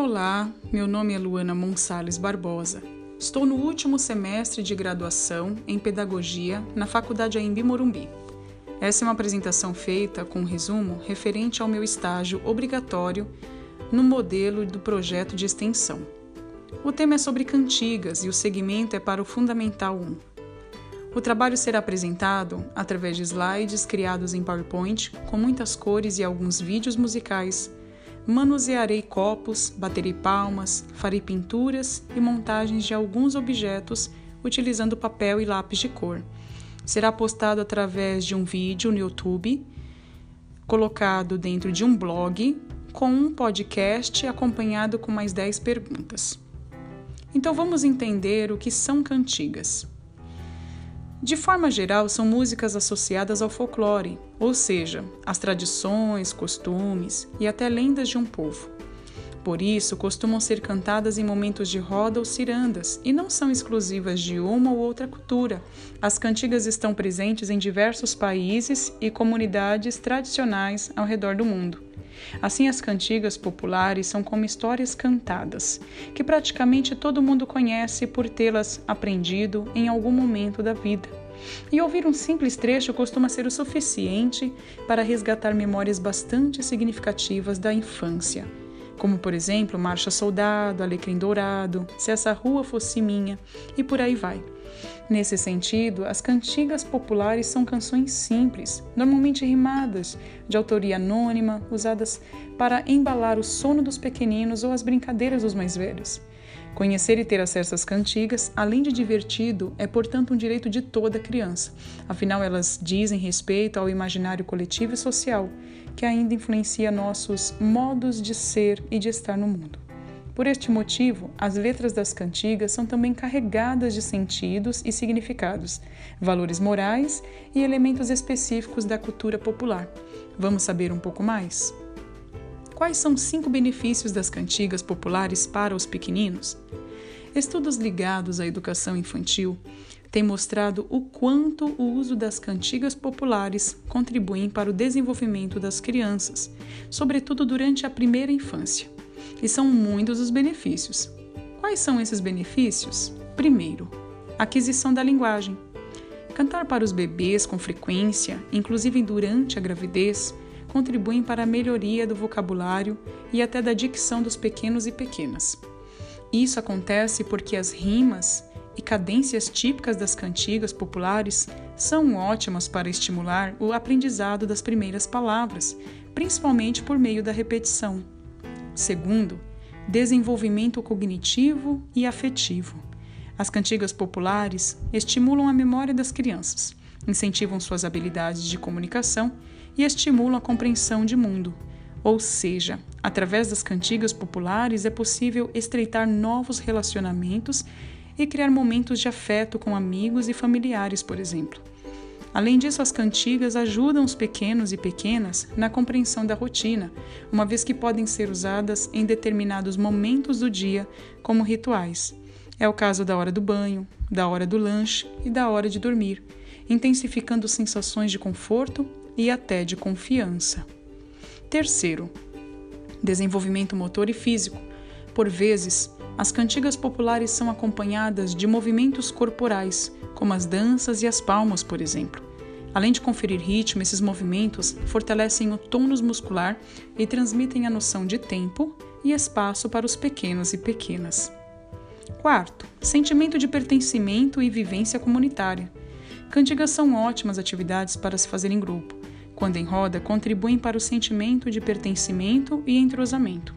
Olá, meu nome é Luana Monsales Barbosa. Estou no último semestre de graduação em Pedagogia na Faculdade Aimbi Morumbi. Essa é uma apresentação feita com um resumo referente ao meu estágio obrigatório no modelo do projeto de extensão. O tema é sobre cantigas e o segmento é para o Fundamental 1. O trabalho será apresentado através de slides criados em PowerPoint com muitas cores e alguns vídeos musicais manusearei copos, baterei palmas, farei pinturas e montagens de alguns objetos utilizando papel e lápis de cor. Será postado através de um vídeo no YouTube, colocado dentro de um blog, com um podcast acompanhado com mais 10 perguntas. Então vamos entender o que são cantigas. De forma geral, são músicas associadas ao folclore, ou seja, às tradições, costumes e até lendas de um povo. Por isso, costumam ser cantadas em momentos de roda ou cirandas e não são exclusivas de uma ou outra cultura. As cantigas estão presentes em diversos países e comunidades tradicionais ao redor do mundo. Assim, as cantigas populares são como histórias cantadas, que praticamente todo mundo conhece por tê-las aprendido em algum momento da vida. E ouvir um simples trecho costuma ser o suficiente para resgatar memórias bastante significativas da infância, como por exemplo Marcha Soldado, Alecrim Dourado, Se Essa Rua Fosse Minha e por aí vai. Nesse sentido, as cantigas populares são canções simples, normalmente rimadas, de autoria anônima, usadas para embalar o sono dos pequeninos ou as brincadeiras dos mais velhos. Conhecer e ter acesso às cantigas, além de divertido, é portanto um direito de toda criança. Afinal, elas dizem respeito ao imaginário coletivo e social, que ainda influencia nossos modos de ser e de estar no mundo. Por este motivo, as letras das cantigas são também carregadas de sentidos e significados, valores morais e elementos específicos da cultura popular. Vamos saber um pouco mais? Quais são cinco benefícios das cantigas populares para os pequeninos? Estudos ligados à educação infantil têm mostrado o quanto o uso das cantigas populares contribuem para o desenvolvimento das crianças, sobretudo durante a primeira infância e são muitos os benefícios. Quais são esses benefícios? Primeiro, aquisição da linguagem. Cantar para os bebês com frequência, inclusive durante a gravidez, contribuem para a melhoria do vocabulário e até da dicção dos pequenos e pequenas. Isso acontece porque as rimas e cadências típicas das cantigas populares são ótimas para estimular o aprendizado das primeiras palavras, principalmente por meio da repetição. Segundo, desenvolvimento cognitivo e afetivo. As cantigas populares estimulam a memória das crianças, incentivam suas habilidades de comunicação e estimulam a compreensão de mundo. Ou seja, através das cantigas populares é possível estreitar novos relacionamentos e criar momentos de afeto com amigos e familiares, por exemplo. Além disso, as cantigas ajudam os pequenos e pequenas na compreensão da rotina, uma vez que podem ser usadas em determinados momentos do dia como rituais. É o caso da hora do banho, da hora do lanche e da hora de dormir, intensificando sensações de conforto e até de confiança. Terceiro, desenvolvimento motor e físico. Por vezes, as cantigas populares são acompanhadas de movimentos corporais, como as danças e as palmas, por exemplo. Além de conferir ritmo, esses movimentos fortalecem o tônus muscular e transmitem a noção de tempo e espaço para os pequenos e pequenas. Quarto, sentimento de pertencimento e vivência comunitária. Cantigas são ótimas atividades para se fazer em grupo. Quando em roda, contribuem para o sentimento de pertencimento e entrosamento.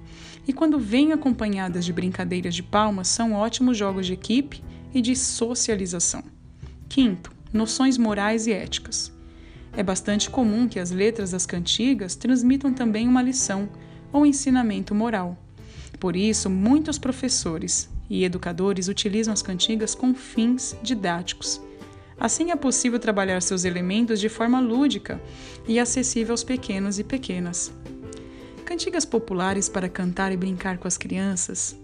E quando vêm acompanhadas de brincadeiras de palmas, são ótimos jogos de equipe e de socialização. Quinto, noções morais e éticas. É bastante comum que as letras das cantigas transmitam também uma lição ou ensinamento moral. Por isso, muitos professores e educadores utilizam as cantigas com fins didáticos. Assim é possível trabalhar seus elementos de forma lúdica e acessível aos pequenos e pequenas. Cantigas populares para cantar e brincar com as crianças?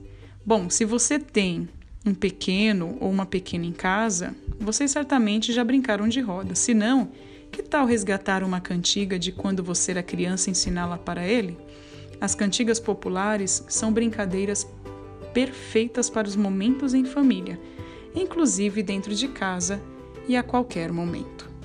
Bom, se você tem um pequeno ou uma pequena em casa, vocês certamente já brincaram de roda. Se não, que tal resgatar uma cantiga de quando você era criança e ensiná-la para ele? As cantigas populares são brincadeiras perfeitas para os momentos em família, inclusive dentro de casa e a qualquer momento.